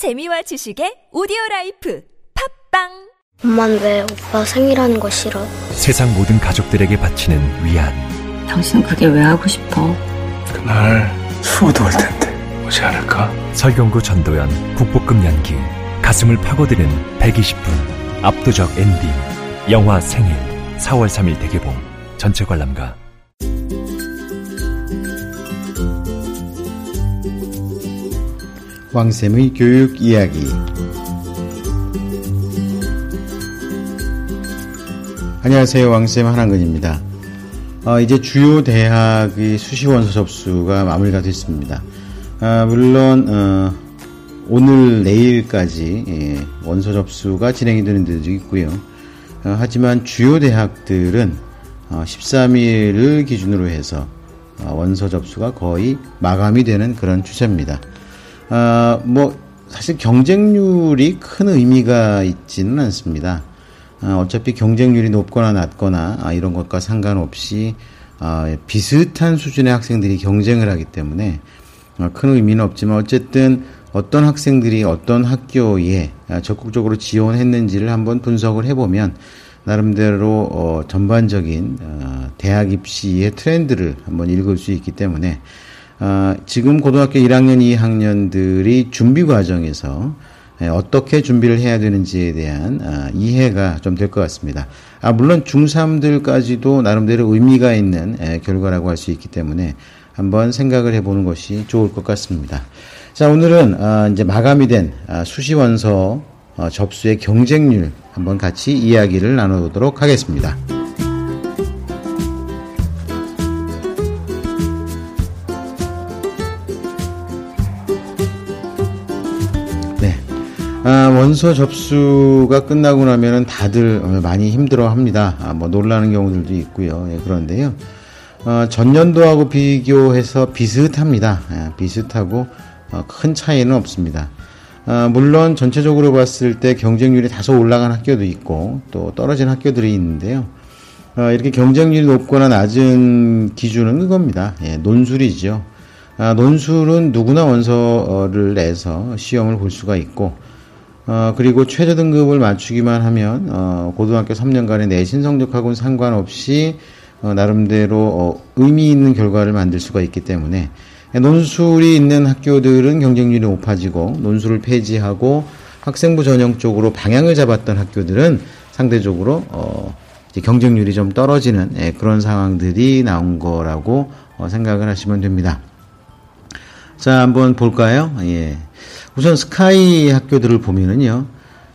재미와 지식의 오디오 라이프 팝빵 엄만 왜 오빠 생일하는 거 싫어? 세상 모든 가족들에게 바치는 위안. 당신 그게 왜 하고 싶어? 그날 수호도 올 텐데 오지 않을까? 설경구 전도연 국보급 연기. 가슴을 파고드는 120분. 압도적 엔딩. 영화 생일. 4월 3일 대개봉. 전체 관람가. 왕쌤의 교육 이야기. 안녕하세요. 왕쌤 한한근입니다. 어, 이제 주요 대학의 수시원서 접수가 마무리가 됐습니다. 아, 물론 어, 오늘 내일까지 예, 원서 접수가 진행이 되는 데도 있고요. 어, 하지만 주요 대학들은 어, 13일을 기준으로 해서 어, 원서 접수가 거의 마감이 되는 그런 추세입니다 아, 뭐, 사실 경쟁률이 큰 의미가 있지는 않습니다. 아, 어차피 경쟁률이 높거나 낮거나 아, 이런 것과 상관없이 아, 비슷한 수준의 학생들이 경쟁을 하기 때문에 아, 큰 의미는 없지만 어쨌든 어떤 학생들이 어떤 학교에 아, 적극적으로 지원했는지를 한번 분석을 해보면 나름대로 어, 전반적인 어, 대학 입시의 트렌드를 한번 읽을 수 있기 때문에 아, 지금 고등학교 1학년, 2학년들이 준비 과정에서 예, 어떻게 준비를 해야 되는지에 대한 아, 이해가 좀 될 것 같습니다. 아, 물론 중3들까지도 나름대로 의미가 있는 예, 결과라고 할 수 있기 때문에 한번 생각을 해보는 것이 좋을 것 같습니다. 자, 오늘은 아, 이제 마감이 된 아, 수시원서 어, 접수의 경쟁률 한번 같이 이야기를 나눠보도록 하겠습니다. 원서 접수가 끝나고 나면은 다들 어, 많이 힘들어 합니다. 아, 뭐 놀라는 경우들도 있고요. 예, 그런데요. 어, 전년도하고 비교해서 비슷합니다. 예, 비슷하고 어, 큰 차이는 없습니다. 아, 물론 전체적으로 봤을 때 경쟁률이 다소 올라간 학교도 있고 또 떨어진 학교들이 있는데요. 어, 이렇게 경쟁률이 높거나 낮은 기준은 이겁니다. 예, 논술이죠. 아, 논술은 누구나 원서를 내서 시험을 볼 수가 있고, 어, 그리고 최저 등급을 맞추기만 하면, 어, 고등학교 3년간의 내신 성적하고는 상관없이, 어, 나름대로, 어, 의미 있는 결과를 만들 수가 있기 때문에, 논술이 있는 학교들은 경쟁률이 높아지고, 논술을 폐지하고, 학생부 전형 쪽으로 방향을 잡았던 학교들은 상대적으로, 어, 경쟁률이 좀 떨어지는 예, 그런 상황들이 나온 거라고 어, 생각을 하시면 됩니다. 자, 한번 볼까요? 예. 우선 스카이 학교들을 보면은요,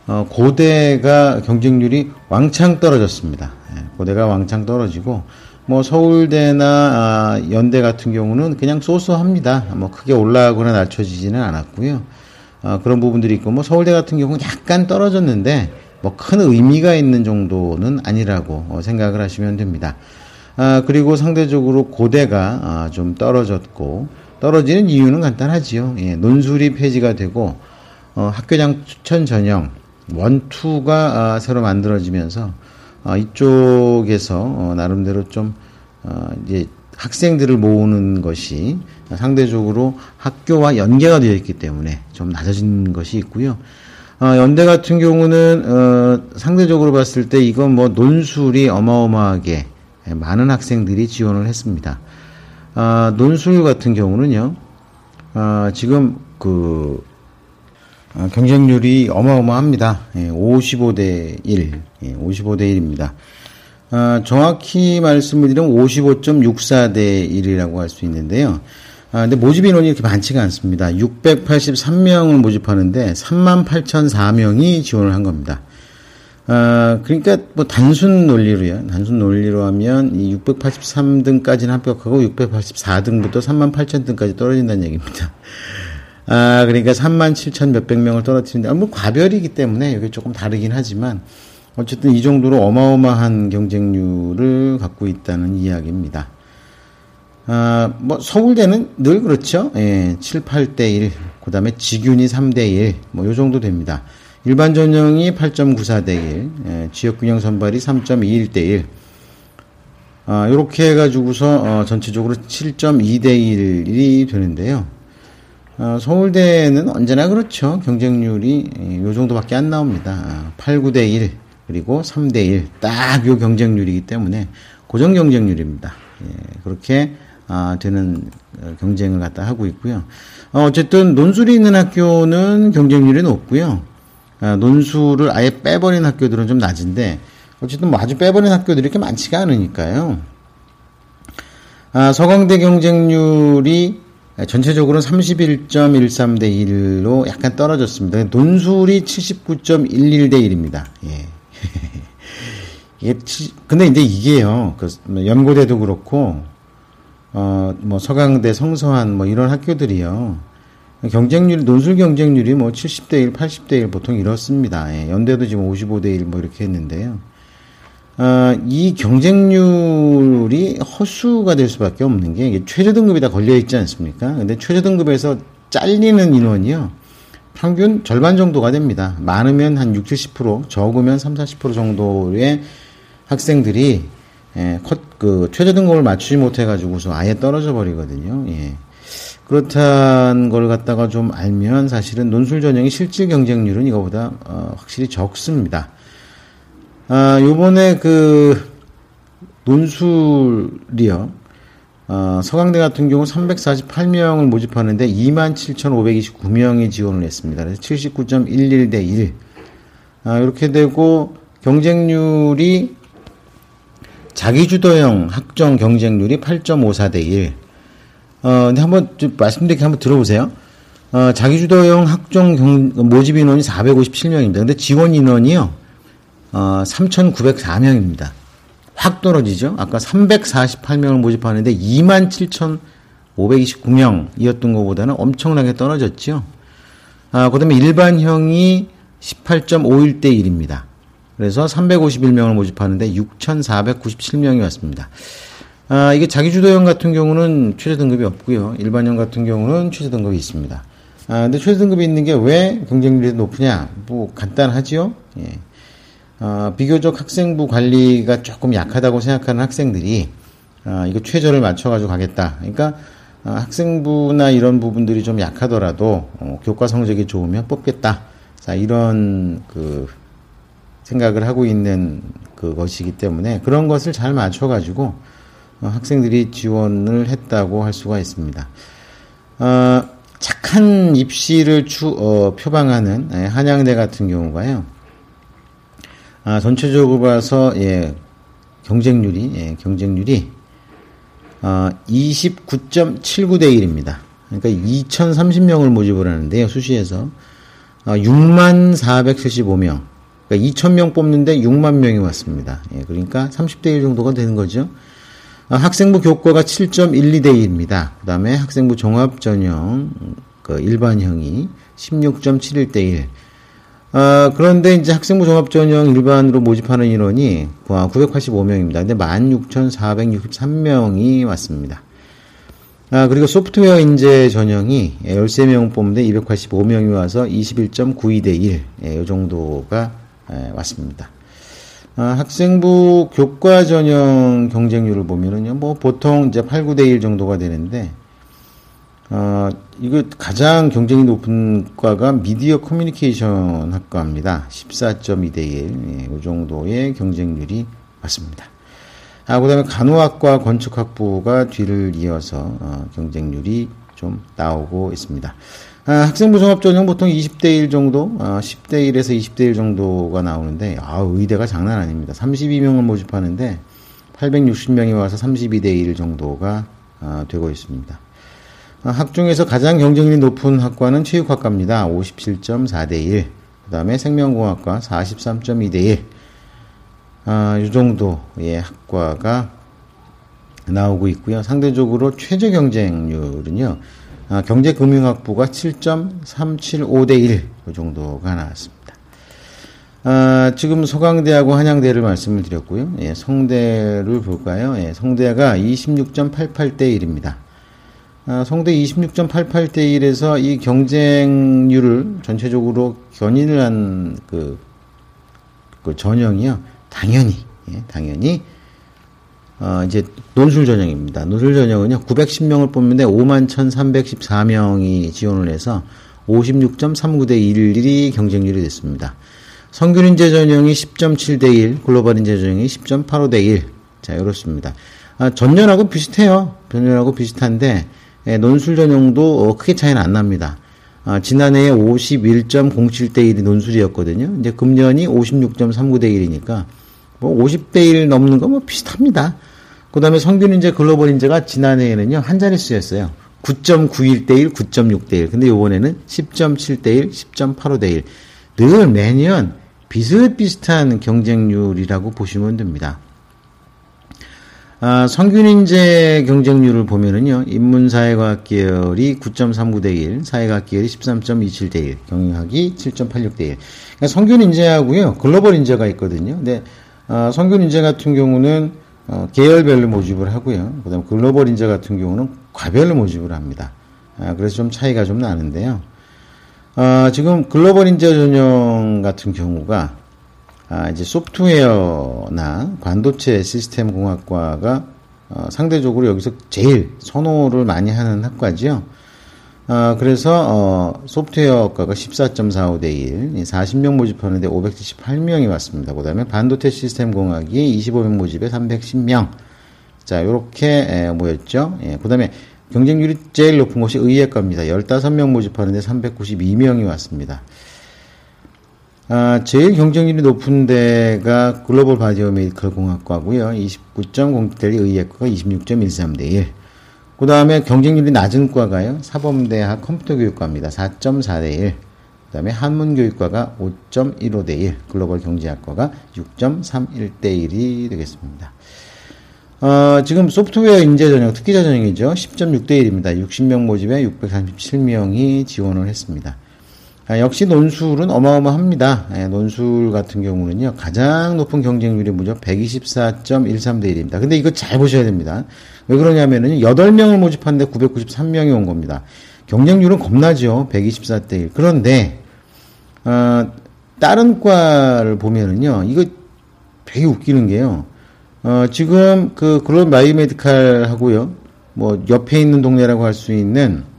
어, 고대가 경쟁률이 왕창 떨어졌습니다. 예, 고대가 왕창 떨어지고, 뭐 서울대나 아, 연대 같은 경우는 그냥 쏘쏘합니다. 뭐 크게 올라가거나 낮춰지지는 않았고요. 어, 그런 부분들이 있고, 뭐 서울대 같은 경우는 약간 떨어졌는데, 뭐 큰 의미가 있는 정도는 아니라고 어, 생각을 하시면 됩니다. 아, 그리고 상대적으로 고대가 아, 좀 떨어졌고, 떨어지는 이유는 간단하지요. 예, 논술이 폐지가 되고 어, 학교장 추천 전형 원투가 아, 새로 만들어지면서 아, 이쪽에서 어, 나름대로 좀 어, 이제 학생들을 모으는 것이 상대적으로 학교와 연계가 되어 있기 때문에 좀 낮아진 것이 있고요. 어, 연대 같은 경우는 어, 상대적으로 봤을 때 이건 뭐 논술이 어마어마하게 많은 학생들이 지원을 했습니다. 아, 논술 같은 경우는요, 아, 지금 그, 아, 경쟁률이 어마어마합니다. 예, 55대 1, 예, 55대 1입니다. 아, 정확히 말씀을 드리면 55.64대 1이라고 할 수 있는데요. 아, 근데 모집 인원이 이렇게 많지가 않습니다. 683명을 모집하는데 38,004명이 지원을 한 겁니다. 아, 그러니까 뭐 단순 논리로요. 단순 논리로 하면 이 683등까지는 합격하고 684등부터 3만 8천 등까지 떨어진다는 얘기입니다. 아, 그러니까 3만 7천 몇백 명을 떨어뜨린다. 뭐 과별이기 때문에 이게 조금 다르긴 하지만 어쨌든 이 정도로 어마어마한 경쟁률을 갖고 있다는 이야기입니다. 아, 뭐 서울대는 늘 그렇죠. 예, 7, 8대 1. 그다음에 직윤이 3대 1. 뭐 요 정도 됩니다. 일반 전형이 8.94 대 1, 예, 지역균형 선발이 3.21 대 1. 아, 요렇게 해가지고서, 어, 전체적으로 7.2 대 1이 되는데요. 어, 서울대는 언제나 그렇죠. 경쟁률이 예, 요 정도밖에 안 나옵니다. 8, 9 대 1 그리고 3 대 1 딱 요 경쟁률이기 때문에 고정 경쟁률입니다. 예, 그렇게 아, 되는 어, 경쟁을 갖다 하고 있고요. 어, 어쨌든 논술이 있는 학교는 경쟁률이 높고요. 아, 논술을 아예 빼버린 학교들은 좀 낮은데 어쨌든 뭐 아주 빼버린 학교들이 이렇게 많지가 않으니까요. 아, 서강대 경쟁률이 전체적으로는 31.13대 1로 약간 떨어졌습니다. 논술이 79.11대 1입니다. 예. 이게, 근데 이제 이게요, 그, 연고대도 그렇고, 어, 뭐, 서강대, 성서한, 뭐, 이런 학교들이요. 경쟁률, 논술 경쟁률이 뭐 70대 1, 80대 1 보통 이렇습니다. 예. 연대도 지금 55대 1 뭐 이렇게 했는데요. 어, 이 경쟁률이 허수가 될 수밖에 없는 게 이게 최저 등급이 다 걸려 있지 않습니까? 근데 최저 등급에서 잘리는 인원이요. 평균 절반 정도가 됩니다. 많으면 한 60, 70%, 적으면 3, 40% 정도의 학생들이 예, 컷, 그, 최저 등급을 맞추지 못해가지고서 아예 떨어져 버리거든요. 예. 그렇다는 걸 갖다가 좀 알면 사실은 논술 전형의 실질 경쟁률은 이거보다 어, 확실히 적습니다. 아, 요번에 그 논술이요. 어, 서강대 같은 경우 348명을 모집하는데 27,529명이 지원을 했습니다. 그래서 79.11대 1. 아, 이렇게 되고 경쟁률이 자기주도형 학종 경쟁률이 8.54대 1. 어, 근데 한번 좀 말씀드리게 한번 들어보세요. 어, 자기주도형 학종 경, 모집 인원이 457명입니다. 근데 지원 인원이요. 어, 3,904명입니다. 확 떨어지죠. 아까 348명을 모집하는데 27,529명이었던 것보다는 엄청나게 떨어졌죠. 아, 그 다음에 일반형이 18.51대 1입니다. 그래서 351명을 모집하는데 6,497명이 왔습니다. 아, 이게 자기주도형 같은 경우는 최저 등급이 없고요. 일반형 같은 경우는 최저 등급이 있습니다. 아, 근데 최저 등급이 있는 게 왜 경쟁률이 높으냐? 뭐 간단하지요. 예. 어, 비교적 학생부 관리가 조금 약하다고 생각하는 학생들이 어, 이거 최저를 맞춰가지고 가겠다. 그러니까 어, 학생부나 이런 부분들이 좀 약하더라도 어, 교과 성적이 좋으면 뽑겠다. 자 이런 그 생각을 하고 있는 그것이기 때문에 그런 것을 잘 맞춰가지고 어, 학생들이 지원을 했다고 할 수가 있습니다. 어, 착한 입시를 추, 표방하는 예, 한양대 같은 경우가요. 아, 전체적으로 봐서 예, 경쟁률이 예, 경쟁률이 어, 29.79대 1입니다. 그러니까 2,030명을 모집을 하는데요. 수시에서 어, 6만 475명. 그러니까 2,000명 뽑는데 6만 명이 왔습니다. 예, 그러니까 30대 1 정도가 되는 거죠. 어, 학생부 교과가 7.12대 1입니다. 그 다음에 학생부 종합 전형 그 일반형이 16.71대 1. 어, 그런데 이제 학생부 종합 전형 일반으로 모집하는 인원이 985명입니다. 근데 16,463명이 왔습니다. 아, 그리고 소프트웨어 인재 전형이 13명 뽑는데 285명이 와서 21.92대 1, 예, 이 정도가 예, 왔습니다. 아, 학생부 교과 전형 경쟁률을 보면은요, 뭐 보통 이제 8, 9대 1 정도가 되는데, 어, 이거 가장 경쟁이 높은 과가 미디어 커뮤니케이션 학과입니다. 14.2대 1. 예, 이 정도의 경쟁률이 맞습니다. 아, 그 다음에 간호학과 건축학부가 뒤를 이어서 어, 경쟁률이 좀 나오고 있습니다. 아, 학생부 종합 전형 보통 20대 1 정도, 아, 10대 1에서 20대 1 정도가 나오는데, 아, 의대가 장난 아닙니다. 32명을 모집하는데, 860명이 와서 32대 1 정도가 아, 되고 있습니다. 학 중에서 가장 경쟁률이 높은 학과는 체육학과입니다. 57.4대 1. 그 다음에 생명공학과 43.2대 1. 아, 이 정도의 학과가 나오고 있고요. 상대적으로 최저 경쟁률은요. 아, 경제금융학부가 7.375대 1. 이 정도가 나왔습니다. 아, 지금 서강대하고 한양대를 말씀을 드렸고요. 예, 성대를 볼까요? 예, 성대가 26.88대 1입니다. 아, 성대 26.88대 1에서 이 경쟁률을 전체적으로 견인을 한 그, 그 전형이요. 당연히, 예, 당연히, 어, 이제 논술 전형입니다. 논술 전형은요, 910명을 뽑는데 51,314명이 지원을 해서 56.39대 1이 경쟁률이 됐습니다. 성균 인재 전형이 10.7대 1, 글로벌 인재 전형이 10.85대 1. 자, 이렇습니다. 아, 전년하고 비슷해요. 전년하고 비슷한데, 예, 논술 전형도 어, 크게 차이는 안 납니다. 아, 지난해에 51.07대 1이 논술이었거든요. 이제 금년이 56.39대 1이니까, 뭐 50대 1 넘는 거 뭐 비슷합니다. 그 다음에 성균 인재, 글로벌 인재가 지난해에는요, 한 자릿수였어요. 9.91대 1, 9.6대 1. 근데 요번에는 10.7대 1, 10.85대 1. 늘 매년 비슷비슷한 경쟁률이라고 보시면 됩니다. 아, 성균인재 경쟁률을 보면은요, 인문사회과학 계열이 9.39대 1, 사회과학 계열이 13.27대 1, 경영학이 7.86대 1. 그러니까 성균인재하고요, 글로벌 인재가 있거든요. 근데, 아, 성균 인재 같은 경우는, 어, 계열별로 모집을 하고요. 그 다음에 글로벌 인재 같은 경우는 과별로 모집을 합니다. 아, 그래서 좀 차이가 좀 나는데요. 아, 지금 글로벌 인재 전형 같은 경우가 아, 이제 소프트웨어나 반도체 시스템 공학과가 어, 상대적으로 여기서 제일 선호를 많이 하는 학과지요. 아, 그래서 어, 소프트웨어과가 14.45대 1, 40명 모집하는데 578명이 왔습니다. 그 다음에 반도체 시스템 공학이 25명 모집에 310명. 자, 요렇게 모였죠. 예, 그 다음에 경쟁률이 제일 높은 곳이 의예과입니다. 15명 모집하는데 392명이 왔습니다. 아, 제일 경쟁률이 높은 데가 글로벌 바이오메디컬 공학과고요. 29.0대 의예과가 26.13대 1. 그 다음에 경쟁률이 낮은 과가요. 사범대학 컴퓨터교육과입니다. 4.4대 1. 그 다음에 한문교육과가 5.15대 1. 글로벌 경제학과가 6.31대 1이 되겠습니다. 어, 지금 소프트웨어 인재 전형, 특기자 전형이죠. 10.6대 1입니다. 60명 모집에 637명이 지원을 했습니다. 아, 역시 논술은 어마어마합니다. 예, 논술 같은 경우는요, 가장 높은 경쟁률이 무려 124.13대 1입니다. 근데 이거 잘 보셔야 됩니다. 왜 그러냐면은 8명을 모집하는데 993명이 온 겁니다. 경쟁률은 겁나죠. 124대 1. 그런데, 어, 다른 과를 보면은요, 이거 되게 웃기는 게요. 어, 지금 그 글로벌 바이오메디칼 하고요, 뭐, 옆에 있는 동네라고 할 수 있는 어,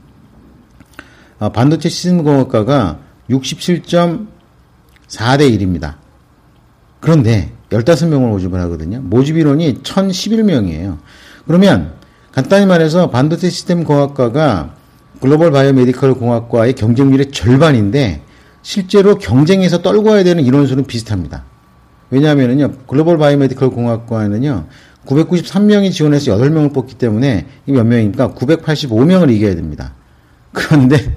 반도체 시스템 공학과가 67.4대 1입니다. 그런데 15명을 모집을 하거든요. 모집 인원이 1011명이에요. 그러면 간단히 말해서 반도체 시스템 공학과가 글로벌 바이오메디컬 공학과의 경쟁률의 절반인데 실제로 경쟁에서 떨고 와야 되는 인원수는 비슷합니다. 왜냐하면요 글로벌 바이오메디컬 공학과는요 993명이 지원해서 8명을 뽑기 때문에 이 몇 명입니까? 985명을 이겨야 됩니다. 그런데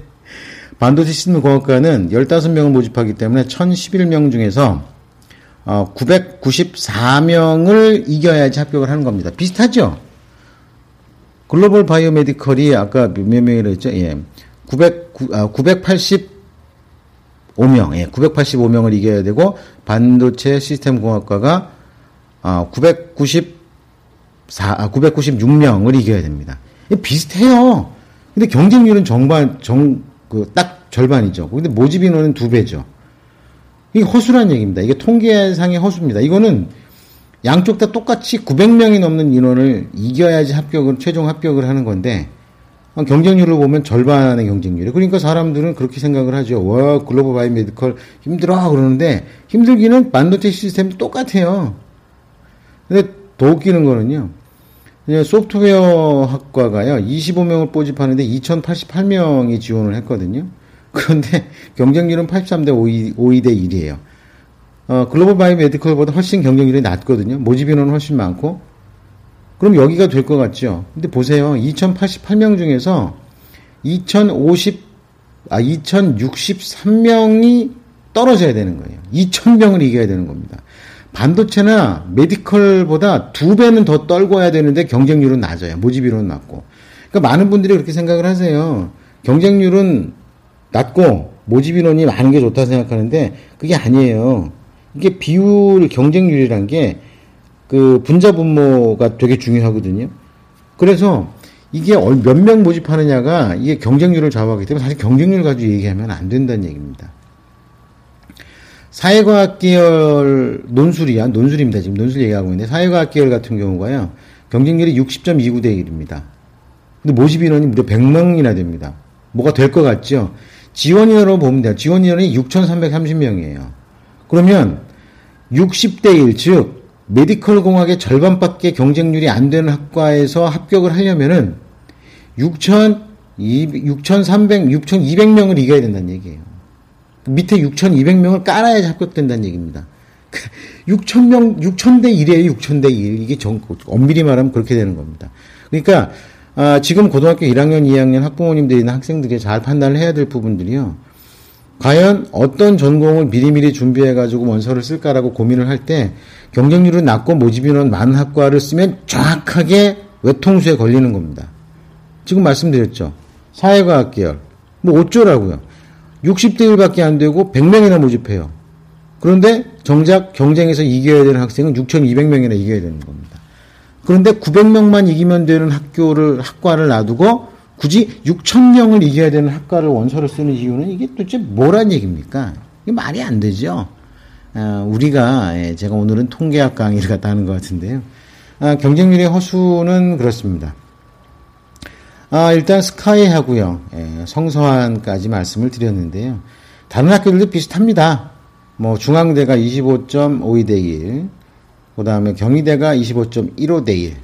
반도체 시스템 공학과는 15명을 모집하기 때문에 1011명 중에서 어, 994명을 이겨야지 합격을 하는 겁니다. 비슷하죠? 글로벌 바이오메디컬이 아까 몇 명이라 했죠? 예. 900, 아, 985명, 예, 985명을 이겨야 되고, 반도체 시스템 공학과가, 아, 994, 아, 996명을 이겨야 됩니다. 비슷해요. 근데 경쟁률은 정반, 정, 그 딱 절반이죠. 근데 모집 인원은 두 배죠. 이게 허수란 얘기입니다. 이게 통계상의 허수입니다. 이거는 양쪽 다 똑같이 900명이 넘는 인원을 이겨야지 합격을, 최종 합격을 하는 건데, 경쟁률을 보면 절반의 경쟁률이. 그러니까 사람들은 그렇게 생각을 하죠. 와, 글로벌 바이오메디컬 힘들어. 그러는데, 힘들기는 반도체 시스템 똑같아요. 근데 더 웃기는 거는요. 소프트웨어 학과가요, 25명을 모집하는데 2088명이 지원을 했거든요. 그런데 경쟁률은 83대 52, 52대 1이에요. 어, 글로벌 바이오메디컬보다 훨씬 경쟁률이 낮거든요. 모집 인원은 훨씬 많고. 그럼 여기가 될 것 같죠? 근데 보세요. 2088명 중에서 2050, 아, 2063명이 떨어져야 되는 거예요. 2000명을 이겨야 되는 겁니다. 반도체나 메디컬보다 두 배는 더 떨궈야 되는데 경쟁률은 낮아요. 모집 인원은 낮고. 그러니까 많은 분들이 그렇게 생각을 하세요. 경쟁률은 낮고 모집 인원이 많은 게 좋다 생각하는데 그게 아니에요. 이게 비율 경쟁률이란 게 그 분자 분모가 되게 중요하거든요. 그래서 이게 몇 명 모집하느냐가 이게 경쟁률을 좌우하기 때문에 사실 경쟁률 가지고 얘기하면 안 된다는 얘기입니다. 사회과학 계열 논술이야 논술입니다. 지금 논술 얘기하고 있는데 사회과학 계열 같은 경우가요. 경쟁률이 60.29대 1입니다. 근데 모집 인원이 무려 100명이나 됩니다. 뭐가 될 것 같죠? 지원 인원으로 보면 돼요. 지원 인원이 6,330명이에요. 그러면 60대 1, 즉, 메디컬 공학의 절반밖에 경쟁률이 안 되는 학과에서 합격을 하려면은 6,300, 6,200명을 이겨야 된다는 얘기예요. 밑에 6,200명을 깔아야지 합격된다는 얘기입니다. 6,000명, 6,000대 1이에요, 6,000대 1. 이게 정, 엄밀히 말하면 그렇게 되는 겁니다. 그러니까, 아, 지금 고등학교 1학년, 2학년 학부모님들이나 학생들이 잘 판단을 해야 될 부분들이요. 과연 어떤 전공을 미리미리 준비해가지고 원서를 쓸까라고 고민을 할 때 경쟁률은 낮고 모집인원 많은 학과를 쓰면 정확하게 외통수에 걸리는 겁니다. 지금 말씀드렸죠. 사회과학 계열. 뭐 어쩌라고요. 60대 1밖에 안 되고 100명이나 모집해요. 그런데 정작 경쟁에서 이겨야 되는 학생은 6,200명이나 이겨야 되는 겁니다. 그런데 900명만 이기면 되는 학교를 학과를 놔두고 굳이 6,000명을 이겨야 되는 학과를 원서를 쓰는 이유는 이게 도대체 뭐란 얘기입니까? 이게 말이 안 되죠. 아, 우리가 예, 제가 오늘은 통계학 강의를 갖다 하는 것 같은데요. 아, 경쟁률의 허수는 그렇습니다. 아, 일단 스카이 하고요. 예, 성서환까지 말씀을 드렸는데요. 다른 학교들도 비슷합니다. 뭐 중앙대가 25.52 대 1, 그 다음에 경희대가 25.15 대 1,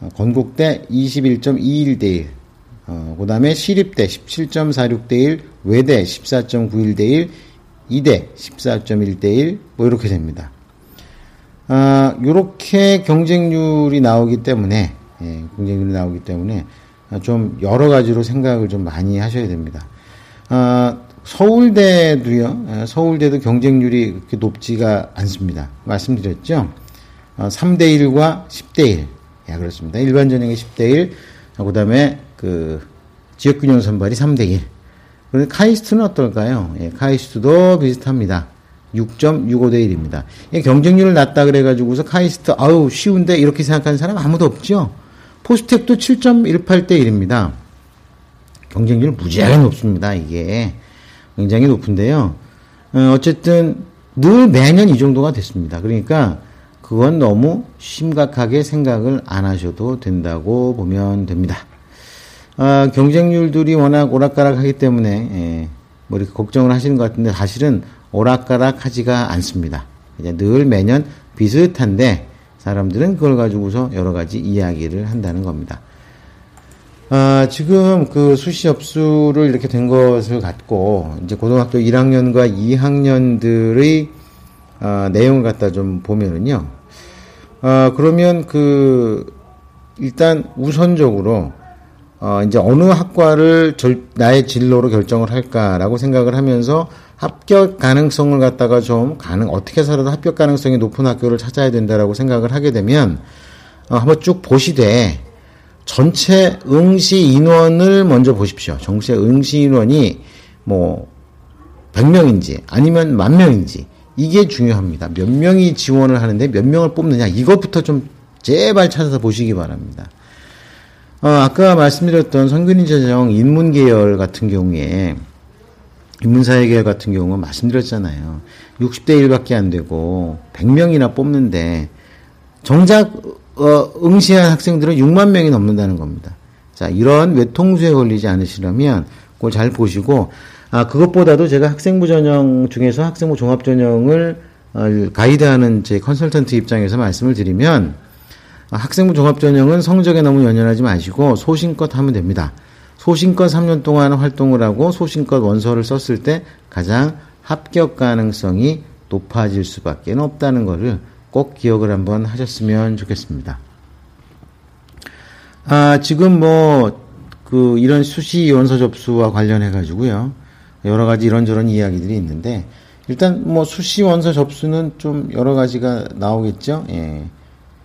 어, 건국대 21.21 대 1, 어, 그 다음에 시립대 17.46 대 1, 외대 14.91 대 1, 이대 14.1 대 1, 뭐 이렇게 됩니다. 아, 요렇게 경쟁률이 나오기 때문에, 예, 경쟁률이 나오기 때문에 좀 여러 가지로 생각을 좀 많이 하셔야 됩니다. 아, 서울대도요, 예, 서울대도 경쟁률이 그렇게 높지가 않습니다. 말씀드렸죠? 3대1과 어, 10대1. 예, 그렇습니다. 일반 전형이 10대1, 그 다음에 그 지역균형 선발이 3대1. 그런데 카이스트는 어떨까요? 예, 카이스트도 비슷합니다. 6.65대 1입니다. 예, 경쟁률을 낮다 그래가지고서 카이스트, 아우, 쉬운데 이렇게 생각하는 사람 아무도 없죠? 포스텍도 7.18대 1입니다. 경쟁률 무지하게 높습니다, 이게. 굉장히 높은데요. 어, 어쨌든 늘 매년 이 정도가 됐습니다. 그러니까 그건 너무 심각하게 생각을 안 하셔도 된다고 보면 됩니다. 아, 경쟁률들이 워낙 오락가락하기 때문에 예, 뭐 이렇게 걱정을 하시는 것 같은데 사실은 오락가락하지가 않습니다. 늘 매년 비슷한데 사람들은 그걸 가지고서 여러 가지 이야기를 한다는 겁니다. 아, 지금 그 수시 접수를 이렇게 된 것을 갖고 이제 고등학교 1학년과 2학년들의 아, 내용을 갖다 좀 보면은요. 아, 그러면 그 일단 우선적으로 어, 이제 어느 학과를 절, 나의 진로로 결정을 할까라고 생각을 하면서 합격 가능성을 갖다가 좀 가능 어떻게 해서라도 합격 가능성이 높은 학교를 찾아야 된다라고 생각을 하게 되면 어, 한번 쭉 보시되 전체 응시 인원을 먼저 보십시오. 전체 응시 인원이 뭐 100명인지 아니면 만 명인지 이게 중요합니다. 몇 명이 지원을 하는데 몇 명을 뽑느냐 이것부터 좀 제발 찾아서 보시기 바랍니다. 어, 아까 말씀드렸던 성균인재정 인문계열 같은 경우에 인문사회 계열 같은 경우는 말씀드렸잖아요. 60대 1밖에 안 되고 100명이나 뽑는데 정작 어, 응시한 학생들은 6만 명이 넘는다는 겁니다. 자, 이런 외통수에 걸리지 않으시려면 그걸 잘 보시고 아, 그것보다도 제가 학생부 전형 중에서 학생부 종합 전형을 어, 가이드하는 제 컨설턴트 입장에서 말씀을 드리면 아, 학생부 종합 전형은 성적에 너무 연연하지 마시고 소신껏 하면 됩니다. 소신껏 3년 동안 활동을 하고 소신껏 원서를 썼을 때 가장 합격 가능성이 높아질 수밖에 없다는 것을 꼭 기억을 한번 하셨으면 좋겠습니다. 아, 지금 뭐, 그, 이런 수시 원서 접수와 관련해 가지고요. 여러 가지 이런저런 이야기들이 있는데, 일단 뭐 수시 원서 접수는 좀 여러 가지가 나오겠죠. 예.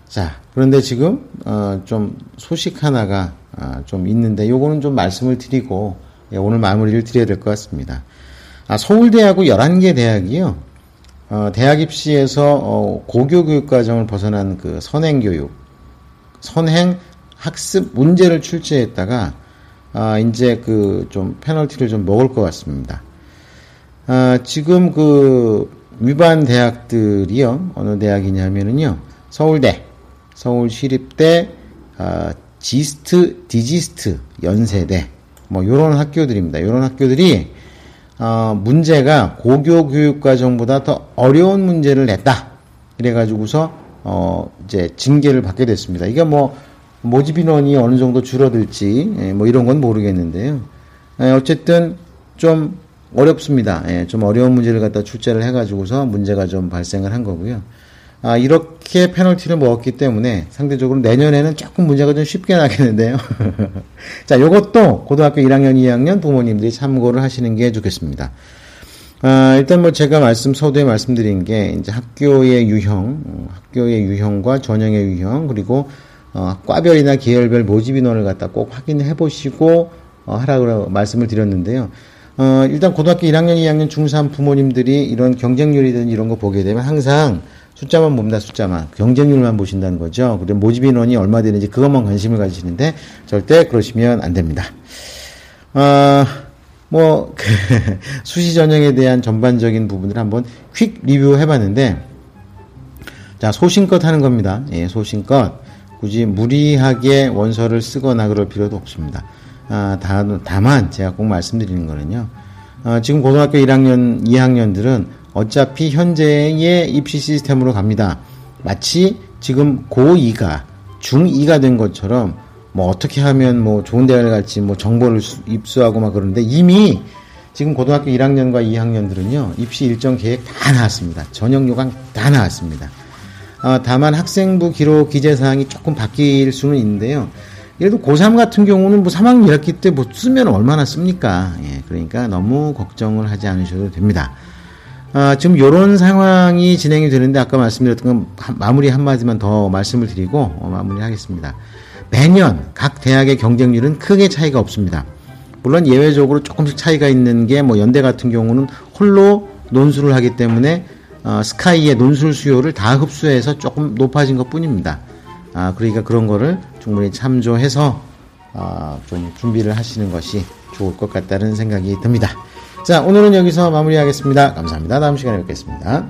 자, 그런데 지금, 어, 좀 소식 하나가, 아, 좀 있는데, 요거는 좀 말씀을 드리고, 예, 오늘 마무리를 드려야 될 것 같습니다. 아, 서울대하고 11개 대학이요. 어, 대학 입시에서 어, 고교 교육 과정을 벗어난 그 선행 교육, 선행 학습 문제를 출제했다가 아, 이제 그 좀 페널티를 좀 먹을 것 같습니다. 아, 지금 그 위반 대학들이요 어느 대학이냐면은요 서울대, 서울시립대, 어, 지스트, 디지스트 연세대 뭐 요런 학교들입니다. 요런 학교들이 어, 문제가 고교 교육과정보다 더 어려운 문제를 냈다. 이래가지고서 어, 이제 징계를 받게 됐습니다. 이게 뭐 모집 인원이 어느 정도 줄어들지 예, 뭐 이런 건 모르겠는데요. 예, 어쨌든 좀 어렵습니다. 예, 좀 어려운 문제를 갖다 출제를 해가지고서 문제가 좀 발생을 한 거고요. 아, 이렇게 페널티를 먹었기 때문에 상대적으로 내년에는 조금 문제가 좀 쉽게 나겠는데요. 자, 요것도 고등학교 1학년, 2학년 부모님들이 참고를 하시는 게 좋겠습니다. 아, 일단 뭐 제가 말씀, 서두에 말씀드린 게 이제 학교의 유형, 어, 학교의 유형과 전형의 유형, 그리고 어, 과별이나 계열별 모집 인원을 갖다 꼭 확인해 보시고 어, 하라고 말씀을 드렸는데요. 어, 일단 고등학교 1학년, 2학년, 중3 부모님들이 이런 경쟁률이든 이런 거 보게 되면 항상 숫자만 봅니다, 숫자만. 경쟁률만 보신다는 거죠. 그리고 모집 인원이 얼마 되는지 그것만 관심을 가지시는데 절대 그러시면 안 됩니다. 어, 뭐, 그, 수시 전형에 대한 전반적인 부분을 한번 퀵 리뷰 해봤는데, 자, 소신껏 하는 겁니다. 예, 소신껏. 굳이 무리하게 원서를 쓰거나 그럴 필요도 없습니다. 아, 다, 다만, 제가 꼭 말씀드리는 거는요. 어, 지금 고등학교 1학년, 2학년들은 어차피 현재의 입시 시스템으로 갑니다. 마치 지금 고2가 중2가 된 것처럼 뭐 어떻게 하면 뭐 좋은 대학을 갈지 뭐 정보를 입수하고 막 그러는데 이미 지금 고등학교 1학년과 2학년들은요 입시 일정 계획 다 나왔습니다. 전형 요강 다 나왔습니다. 어, 다만 학생부 기록 기재 사항이 조금 바뀔 수는 있는데요. 들어 고3 같은 경우는 뭐 3학년 1학기 때 뭐 쓰면 얼마나 씁니까? 예, 그러니까 너무 걱정을 하지 않으셔도 됩니다. 아, 지금 이런 상황이 진행이 되는데 아까 말씀드렸던 건 마무리 한마디만 더 말씀을 드리고 어, 마무리하겠습니다. 매년 각 대학의 경쟁률은 크게 차이가 없습니다. 물론 예외적으로 조금씩 차이가 있는 게 뭐 연대 같은 경우는 홀로 논술을 하기 때문에 어, 스카이의 논술 수요를 다 흡수해서 조금 높아진 것 뿐입니다. 아, 그러니까 그런 거를 충분히 참조해서 어, 좀 준비를 하시는 것이 좋을 것 같다는 생각이 듭니다. 자, 오늘은 여기서 마무리하겠습니다. 감사합니다. 다음 시간에 뵙겠습니다.